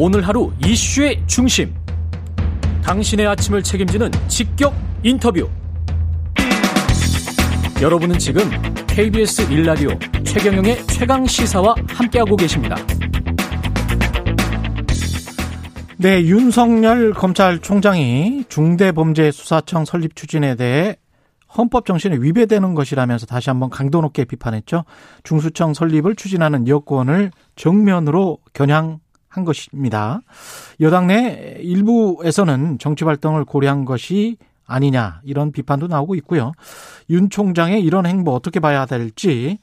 오늘 하루 이슈의 중심. 당신의 아침을 책임지는 직격 인터뷰. 여러분은 지금 KBS 일라디오 최경영의 최강 시사와 함께하고 계십니다. 네, 윤석열 검찰총장이 중대범죄수사청 설립 추진에 대해 헌법 정신에 위배되는 것이라면서 다시 한번 강도 높게 비판했죠. 중수청 설립을 추진하는 여권을 정면으로 겨냥한 것입니다. 여당 내 일부에서는 정치 활동을 고려한 것이 아니냐 이런 비판도 나오고 있고요. 윤 총장의 이런 행보 어떻게 봐야 될지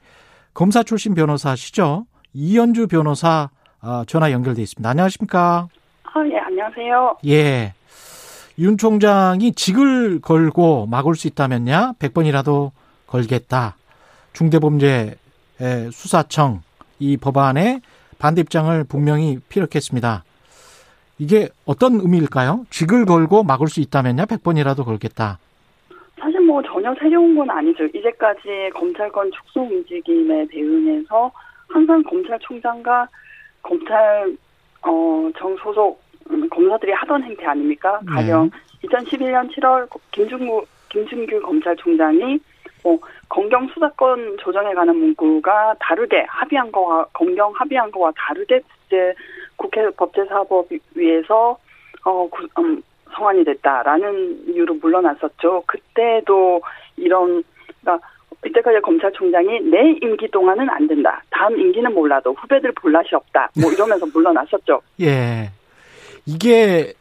검사 출신 변호사시죠. 이현주 변호사 아, 전화 연결돼 있습니다. 안녕하십니까? 아, 예, 안녕하세요. 예. 윤 총장이 직을 걸고 막을 수 있다면야 100번이라도 걸겠다. 중대범죄 수사청 이 법안에 반대 입장을 분명히 피력했습니다. 이게 어떤 의미일까요? 직을 걸고 막을 수 있다면야 100번이라도 걸겠다. 사실 뭐 전혀 새로운 건 아니죠. 이제까지 검찰권 축소 움직임에 대응해서 항상 검찰총장과 검찰 어, 정 소속 음, 검사들이 하던 행태 아닙니까? 네. 가령 네. 2011년 7월 김준구 김준규 검찰총장이 뭐 검경 수사권 조정에 관한 문구가 다르게 합의한 거와 검경 합의한 거와 다르게 이제 국회 법제사법위에서 어 음, 성안이 됐다라는 이유로 물러났었죠. 그때도 이런 그러니까 이때까지 검찰총장이 내 임기 동안은 안 된다. 다음 임기는 몰라도 후배들 볼낯이 없다. 뭐 이러면서 물러났었죠. 예. 이게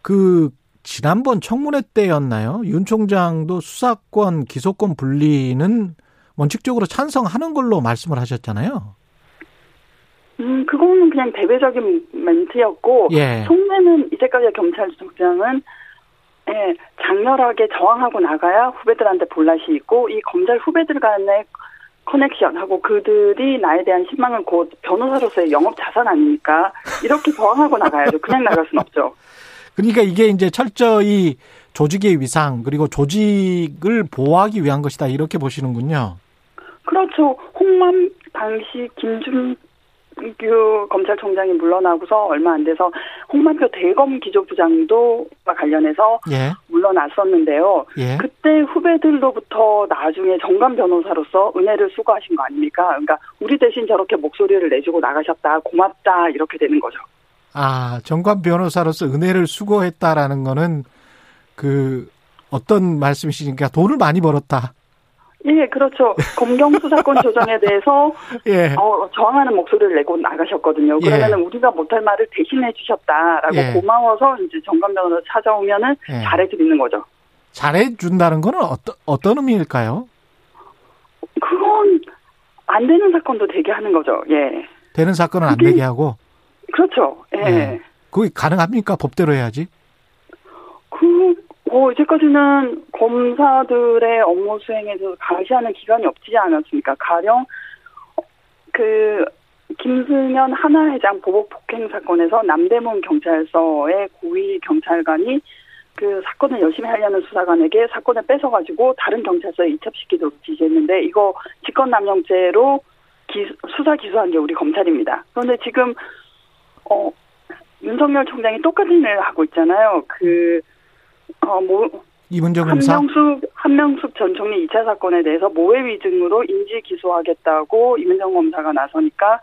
그 지난번 청문회 때였나요? 윤 총장도 수사권, 기소권 분리는 원칙적으로 찬성하는 걸로 말씀을 하셨잖아요. 음, 그거는 그냥 대외적인 멘트였고, 예. 속내는 이제까지 경찰청장은 예, 장렬하게 저항하고 나가야 후배들한테 볼낯이 있고, 이 검찰 후배들 간의 커넥션하고 그들이 나에 대한 신망은 곧 변호사로서의 영업 자산 아닙니까? 이렇게 저항하고 나가야죠. 그냥 나갈 수는 없죠. 그러니까 이게 이제 철저히 조직의 위상 그리고 조직을 보호하기 위한 것이다 이렇게 보시는군요. 그렇죠. 홍만 당시 김준 그 검찰총장이 물러나고서 얼마 안 돼서 홍만표 대검 기조부장도 관련해서 예. 물러났었는데요. 예. 그때 후배들로부터 나중에 정관 변호사로서 은혜를 수고하신 거 아닙니까? 그러니까 우리 대신 저렇게 목소리를 내주고 나가셨다, 고맙다 이렇게 되는 거죠. 아 정관 변호사로서 은혜를 수고했다라는 거는 그 어떤 말씀이시니까 돈을 많이 벌었다. 예, 그렇죠. 검경 수사권 조정에 대해서 예. 어, 저항하는 목소리를 내고 나가셨거든요. 예. 그러면은 예. 우리가 못할 말을 대신해 주셨다라고 예. 고마워서 이제 정관 변호사 찾아오면은 예. 잘해 드리는 거죠. 잘해 준다는 거는 어떤 어떤 의미일까요? 그건 안 되는 사건도 되게 하는 거죠. 예. 되는 사건은 안 되게 하고. 그렇죠. 예. 예. 그게 가능합니까? 법대로 해야지. 그 어, 이제까지는 검사들의 업무 수행에서 감시하는 기관이 없지 않았습니까? 가령, 그, 김승현 하나회장 보복 폭행 사건에서 남대문 경찰서의 고위 경찰관이 그 사건을 열심히 하려는 수사관에게 사건을 뺏어가지고 다른 경찰서에 이첩시키도록 지시했는데 이거 직권남용죄로 기, 수사 기소한 게 우리 검찰입니다. 그런데 지금 어 윤석열 총장이 똑같은 일을 하고 있잖아요. 그 어, 뭐, 이문정 검사? 한명숙, 한명숙 전 총리 2차 사건에 대해서 모해 위증으로 인지 기소하겠다고 이문정 검사가 나서니까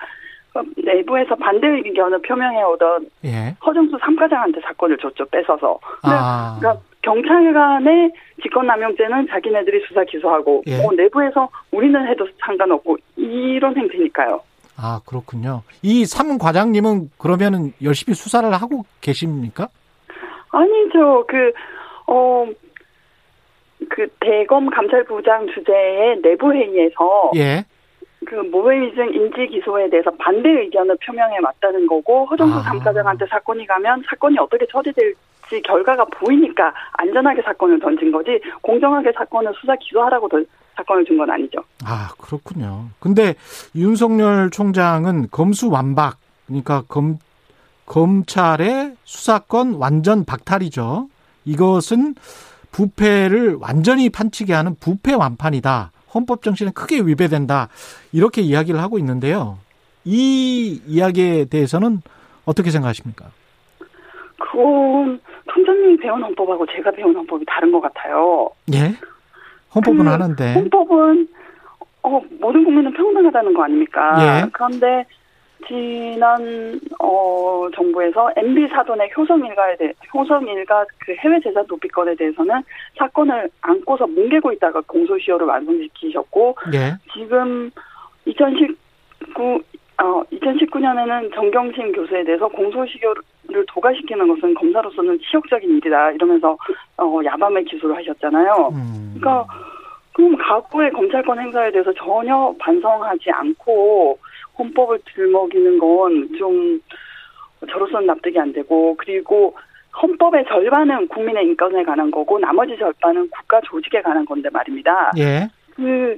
어, 내부에서 반대 의견을 표명해 오던 예. 허정수 3과장한테 사건을 줬죠 뺏어서. 아. 그러니까 경찰관의 직권남용죄는 자기네들이 수사 기소하고 예. 뭐 내부에서 우리는 해도 상관없고 이런 행태니까요. 아 그렇군요. 이 3과장님은 그러면은 열심히 수사를 하고 계십니까? 아니죠. 그, 어, 그 대검 감찰부장 주재의 내부 회의에서 예. 그 모해위증 인지 기소에 대해서 반대 의견을 표명해 왔다는 거고 허정수 아. 3사장한테 사건이 가면 사건이 어떻게 처리될지 결과가 보이니까 안전하게 사건을 던진 거지 공정하게 사건을 수사 기소하라고 던, 사건을 준 건 아니죠. 아 그렇군요. 근데 윤석열 총장은 검수 완박 그러니까 검 검찰의 수사권 완전 박탈이죠. 이것은 부패를 완전히 판치게 하는 부패 완판이다. 헌법 정신에 크게 위배된다. 이렇게 이야기를 하고 있는데요. 이 이야기에 대해서는 어떻게 생각하십니까? 그건 총장님이 배운 헌법하고 제가 배운 헌법이 다른 것 같아요. 예? 헌법은 그 하는데. 헌법은 어, 모든 국민은 평등하다는 거 아닙니까? 예. 그런데 지난 어 정부에서 MB 사돈의 효성 일가에 대해 효성 일가 그 해외 재산 도피 건에 대해서는 사건을 안고서 뭉개고 있다가 공소시효를 완성시키셨고 예. 지금 2019 어 2019년에는 정경심 교수에 대해서 공소시효를 도과시키는 것은 검사로서는 치욕적인 일이다 이러면서 어 야밤에 기소를 하셨잖아요. 음. 그러니까 그럼 과거의 검찰권 행사에 대해서 전혀 반성하지 않고 헌법을 들먹이는 건 좀 저로서는 납득이 안 되고 그리고 헌법의 절반은 국민의 인권에 관한 거고 나머지 절반은 국가 조직에 관한 건데 말입니다. 예. 그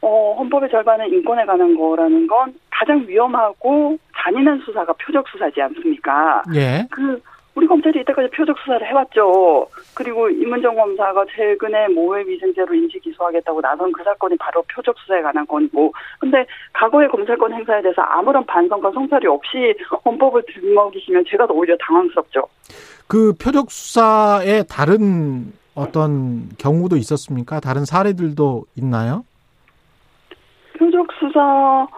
어, 헌법의 절반은 인권에 관한 거라는 건 가장 위험하고 잔인한 수사가 표적 수사지 않습니까? 예. 그 우리 검찰이 이때까지 표적 수사를 해왔죠. 그리고 임은정 검사가 최근에 모해 위증죄로 인지 기소하겠다고 나선 그 사건이 바로 표적 수사에 관한 건고. 근데 과거의 검찰권 행사에 대해서 아무런 반성과 성찰이 없이 헌법을 들먹이시면 제가 더 오히려 당황스럽죠. 그 표적 수사에 다른 어떤 경우도 있었습니까? 다른 사례들도 있나요? 표적 수사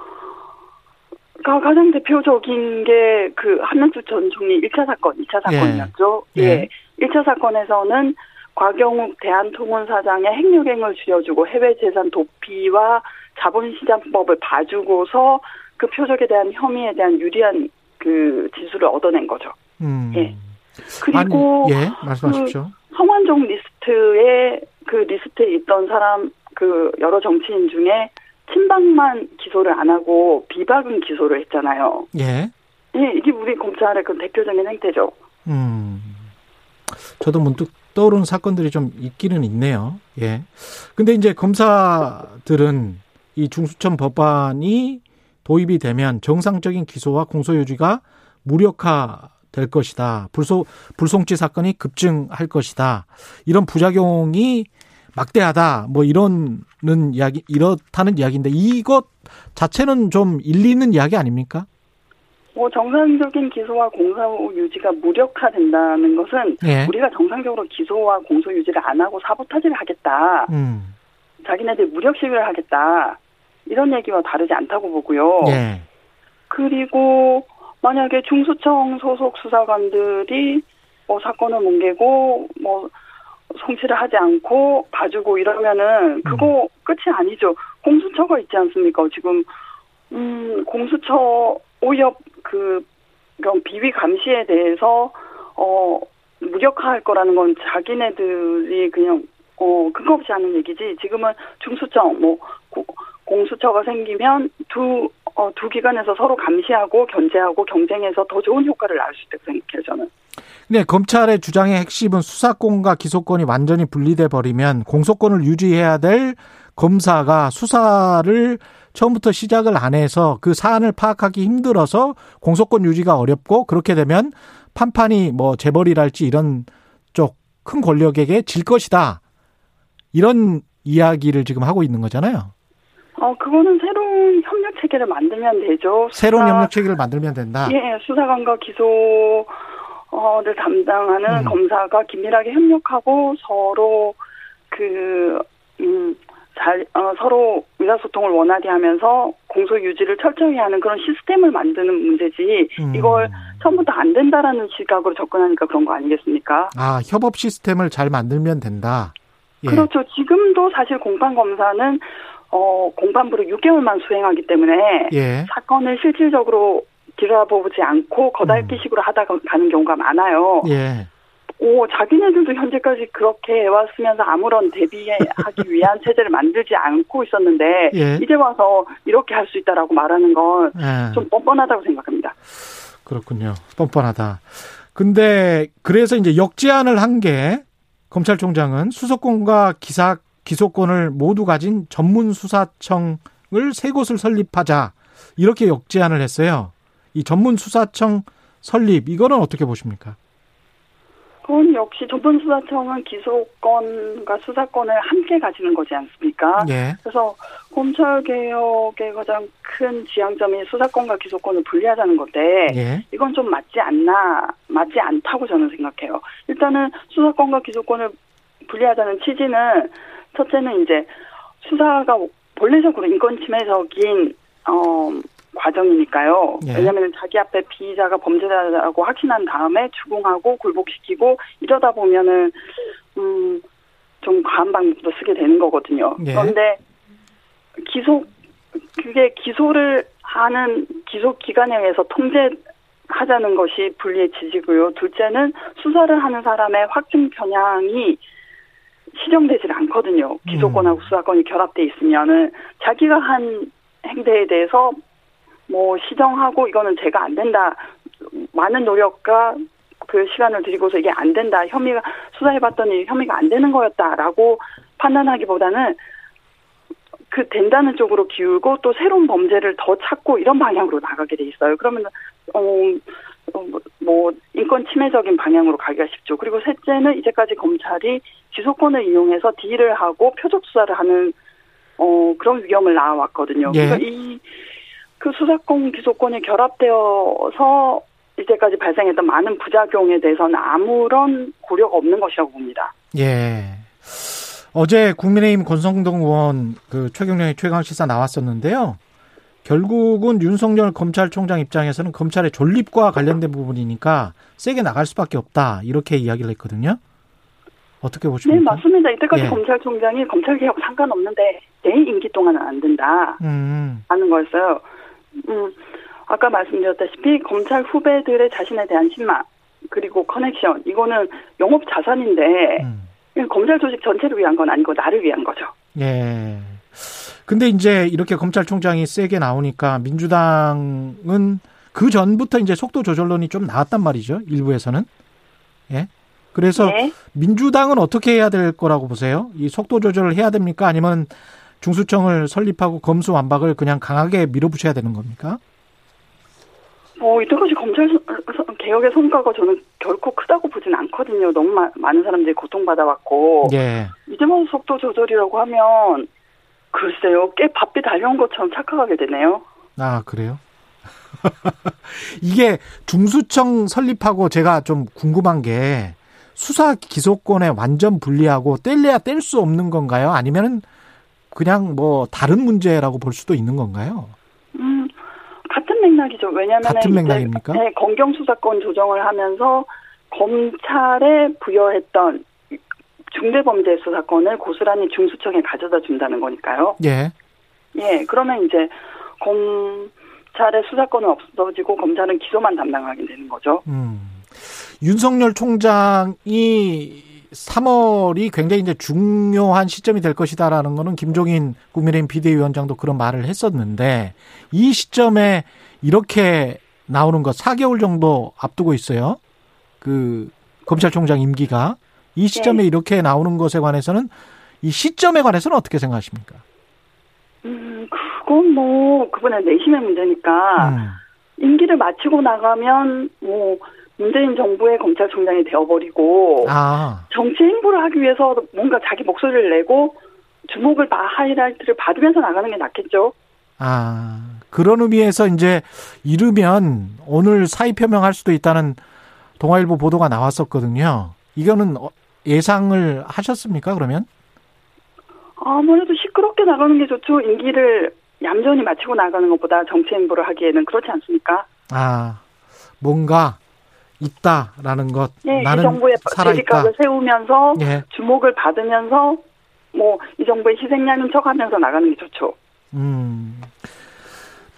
가 가장 대표적인 게 그 한명숙 전 총리 1차 사건, 2차 사건이었죠. 예. 예. 1차 사건에서는 곽영욱 대한통운사장의 횡령형을 줄여주고 해외 재산 도피와 자본시장법을 봐주고서 그 표적에 대한 혐의에 대한 유리한 그 지수를 얻어낸 거죠. 음. 예. 그리고 아니, 예, 말씀하십시오. 성완종 리스트에 그 리스트에 있던 사람 그 여러 정치인 중에 친박만 기소를 안 하고 비박은 기소를 했잖아요. 예. 예, 이게 우리 검찰의 그 대표적인 행태죠. 음. 저도 문득 떠오르는 사건들이 좀 있기는 있네요. 예. 근데 이제 검사들은 이 중수청 법안이 도입이 되면 정상적인 기소와 공소유지가 무력화 될 것이다. 불소, 불송치 사건이 급증할 것이다. 이런 부작용이 막대하다. 뭐 이런는 이야기, 이렇다는 이야기인데 이것 자체는 좀 일리 있는 이야기 아닙니까? 뭐 정상적인 기소와 공소 유지가 무력화된다는 것은 예. 우리가 정상적으로 기소와 공소 유지를 안 하고 사보타지를 하겠다. 음. 자기네들 무력 시위를 하겠다. 이런 얘기와 다르지 않다고 보고요. 예. 그리고 만약에 중수청 소속 수사관들이 뭐 사건을 뭉개고 뭐 송치를 하지 않고 봐주고 이러면은 그거 끝이 아니죠. 공수처가 있지 않습니까? 지금 음 공수처 오히려 그 그런 비위 감시에 대해서 어 무력화할 거라는 건 자기네들이 그냥 어 근거 없이 하는 얘기지. 지금은 중수청 뭐 고- 공수처가 생기면 두 어, 두 기관에서 서로 감시하고 견제하고 경쟁해서 더 좋은 효과를 낳을 수 있다고 생각해요, 저는. 근데 검찰의 주장의 핵심은 수사권과 기소권이 완전히 분리돼 버리면 공소권을 유지해야 될 검사가 수사를 처음부터 시작을 안 해서 그 사안을 파악하기 힘들어서 공소권 유지가 어렵고 그렇게 되면 판판이 뭐 재벌이랄지 이런 쪽 큰 권력에게 질 것이다. 이런 이야기를 지금 하고 있는 거잖아요. 어, 그거는 새로운 협력 체계를 만들면 되죠. 새로운 수사- 협력 체계를 만들면 된다. 예, 수사관과 기소를 담당하는 음. 검사가 긴밀하게 협력하고 서로 그, 음, 잘, 어, 서로 의사소통을 원활히 하면서 공소 유지를 철저히 하는 그런 시스템을 만드는 문제지, 음. 이걸 처음부터 안 된다라는 시각으로 접근하니까 그런 거 아니겠습니까? 아, 협업 시스템을 잘 만들면 된다. 예. 그렇죠. 지금도 사실 공판검사는, 어, 공판부를 6개월만 수행하기 때문에, 예. 사건을 실질적으로 길어보지 않고 거달기식으로 하다 가- 가는 경우가 많아요. 예. 오, 자기네들도 현재까지 그렇게 해왔으면서 아무런 대비하기 위한 체제를 만들지 않고 있었는데 예. 이제 와서 이렇게 할 수 있다라고 말하는 건좀 예. 뻔뻔하다고 생각합니다. 그렇군요. 뻔뻔하다. 근데 그래서 이제 역제안을 한 게 검찰총장은 수사권과 기사 기소권을 모두 가진 전문 수사청을 세 곳을 설립하자 이렇게 역제안을 했어요. 이 전문 수사청 설립 이거는 어떻게 보십니까? 그건 역시 조선수사청은 기소권과 수사권을 함께 가지는 거지 않습니까? 예. 그래서 검찰 개혁의 가장 큰 지향점이 수사권과 기소권을 분리하자는 건데 예. 이건 좀 맞지 않나 맞지 않다고 저는 생각해요. 일단은 수사권과 기소권을 분리하자는 취지는 첫째는 이제 수사가 본래적으로 인권 침해적인 어 과정이니까요. 예. 왜냐하면 자기 앞에 피의자가 범죄자라고 확신한 다음에 추궁하고 굴복시키고 이러다 보면은 음좀 과한 방법도 쓰게 되는 거거든요. 예. 그런데 기소 그게 기소를 하는 기소 기관에 의해서 통제 하자는 것이 분리의 지지고요. 둘째는 수사를 하는 사람의 확증 편향이 시정되질 않거든요. 기소권하고 수사권이 결합돼 있으면은 자기가 한 행태에 대해서 뭐 시정하고 이거는 제가 안 된다. 많은 노력과 그 시간을 들이고서 이게 안 된다. 혐의가 수사해봤더니 혐의가 안 되는 거였다라고 판단하기보다는 그 된다는 쪽으로 기울고 또 새로운 범죄를 더 찾고 이런 방향으로 나가게 돼 있어요. 그러면 어, 어, 뭐 인권 침해적인 방향으로 가기가 쉽죠. 그리고 셋째는 이제까지 검찰이 기소권을 이용해서 딜을 하고 표적 수사를 하는 어 그런 위험을 낳아왔거든요. 예. 그래서 이 그 수사권 기소권이 결합되어서 이제까지 발생했던 많은 부작용에 대해서는 아무런 고려가 없는 것이라고 봅니다. 예. 어제 국민의힘 권성동 의원 그 최경련의 최강 시사 나왔었는데요. 결국은 윤석열 검찰총장 입장에서는 검찰의 존립과 관련된 부분이니까 세게 나갈 수밖에 없다 이렇게 이야기를 했거든요. 어떻게 네, 보십니까? 맞습니다. 이때까지 예. 검찰총장이 검찰개혁 상관없는데 내 임기 동안은 안 된다. 음, 하는 거였어요. 음, 아까 말씀드렸다시피 검찰 후배들의 자신에 대한 신망 그리고 커넥션 이거는 영업 자산인데 음. 검찰 조직 전체를 위한 건 아니고 나를 위한 거죠. 예. 근데 이제 이렇게 검찰총장이 세게 나오니까 민주당은 그 전부터 이제 속도 조절론이 좀 나왔단 말이죠. 일부에서는. 예. 그래서 네. 민주당은 어떻게 해야 될 거라고 보세요? 이 속도 조절을 해야 됩니까? 아니면 중수청을 설립하고 검수 완박을 그냥 강하게 밀어붙여야 되는 겁니까? 뭐 이때까지 검찰 개혁의 성과가 저는 결코 크다고 보진 않거든요. 너무 마- 많은 사람들이 고통받아왔고 예. 이제 뭐 속도 조절이라고 하면 글쎄요, 꽤 바삐 달려온 것처럼 착각하게 되네요. 아, 그래요? 이게 중수청 설립하고 제가 좀 궁금한 게 수사 기소권에 완전 분리하고 뗄래야 뗄 수 없는 건가요? 아니면은 그냥 뭐 다른 문제라고 볼 수도 있는 건가요? 음, 같은 맥락이죠. 왜냐하면 같은 맥락입니까? 네, 검경 수사권 조정을 하면서 검찰에 부여했던 중대범죄 수사권을 고스란히 중수청에 가져다 준다는 거니까요. 예. 예, 그러면 이제 검찰의 수사권은 없어지고 검찰은 기소만 담당하게 되는 거죠. 음. 윤석열 총장이 3월이 굉장히 이제 중요한 시점이 될 것이다라는 거는 김종인 국민의힘 비대위원장도 그런 말을 했었는데 이 시점에 이렇게 나오는 것 4개월 정도 앞두고 있어요. 그 검찰총장 임기가 이 시점에 네. 이렇게 나오는 것에 관해서는 이 시점에 관해서는 어떻게 생각하십니까? 음, 그건 뭐 그분의 내심의 문제니까 음. 임기를 마치고 나가면 뭐 문재인 정부의 검찰총장이 되어버리고 아, 정치 행보를 하기 위해서 뭔가 자기 목소리를 내고 주목을 바, 하이라이트를 받으면서 나가는 게 낫겠죠. 아, 그런 의미에서 이제 이르면 오늘 사의 표명할 수도 있다는 동아일보 보도가 나왔었거든요. 이거는 어, 예상을 하셨습니까, 그러면? 아무래도 시끄럽게 나가는 게 좋죠. 임기를 얌전히 마치고 나가는 것보다 정치 행보를 하기에는 그렇지 않습니까? 아, 뭔가 있다라는 것. 예, 이 나는 정부의 살아있다. 세우면서 예. 주목을 받으면서 뭐 이 정부의 희생양인 척하면서 나가는 게 좋죠. 음.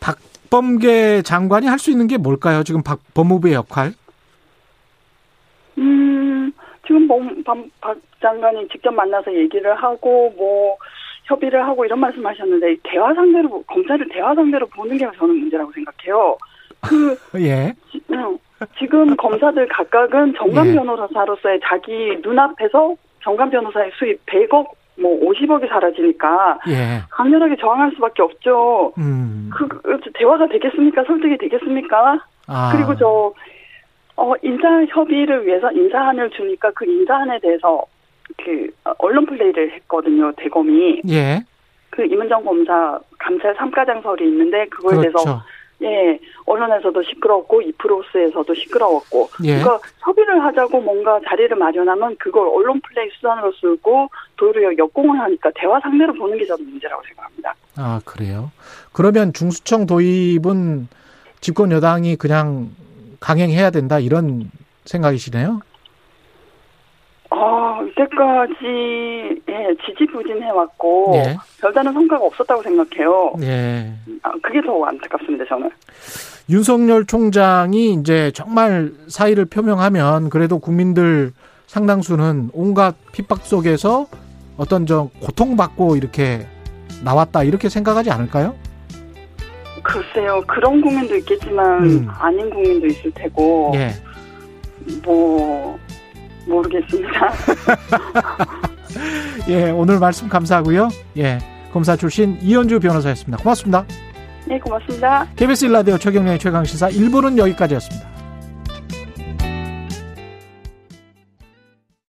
박범계 장관이 할 수 있는 게 뭘까요? 지금 박, 법무부의 역할? 음, 지금 뭐, 박, 박 장관이 직접 만나서 얘기를 하고, 뭐, 협의를 하고 이런 말씀 하셨는데, 대화 상대로, 검사를 대화 상대로 보는 게 저는 문제라고 생각해요. 그, 예. 지- 음, 지금 검사들 각각은 정관 예. 변호사로서의 자기 눈앞에서 정관 변호사의 수입 100억, 뭐 50억이 사라지니까 예. 강렬하게 저항할 수밖에 없죠. 음. 그, 그 대화가 되겠습니까? 설득이 되겠습니까? 아. 그리고 저, 어, 인사 협의를 위해서 인사안을 주니까 그 인사안에 대해서 그 어, 언론 플레이를 했거든요, 대검이. 예. 그 임은정 검사 감찰 3가장설이 있는데 그거에 그렇죠. 대해서 예, 언론에서도 시끄럽고 이프로스에서도 시끄러웠고 예. 그러니까 협의를 하자고 뭔가 자리를 마련하면 그걸 언론 플레이 수단으로 쓰고 도리어 역공을 하니까 대화 상대로 보는 게 저는 문제라고 생각합니다. 아, 그래요. 그러면 중수청 도입은 집권 여당이 그냥 강행해야 된다 이런 생각이시네요. 아, 이때까지 예, 지지부진해 왔고 예. 별다른 성과가 없었다고 생각해요. 예. 아, 그게 더 안타깝습니다, 저는. 윤석열 총장이 이제 정말 사의를 표명하면 그래도 국민들 상당수는 온갖 핍박 속에서 어떤 저 고통받고 이렇게 나왔다 이렇게 생각하지 않을까요? 글쎄요, 그런 국민도 있겠지만 음. 아닌 국민도 있을 테고 예. 뭐 모르겠습니다. 예, 오늘 말씀 감사하고요. 예. 검사 출신 이현주 변호사였습니다. 고맙습니다. 네, 고맙습니다. KBS 일라디오 최경련의 최강 시사 1부는 여기까지였습니다.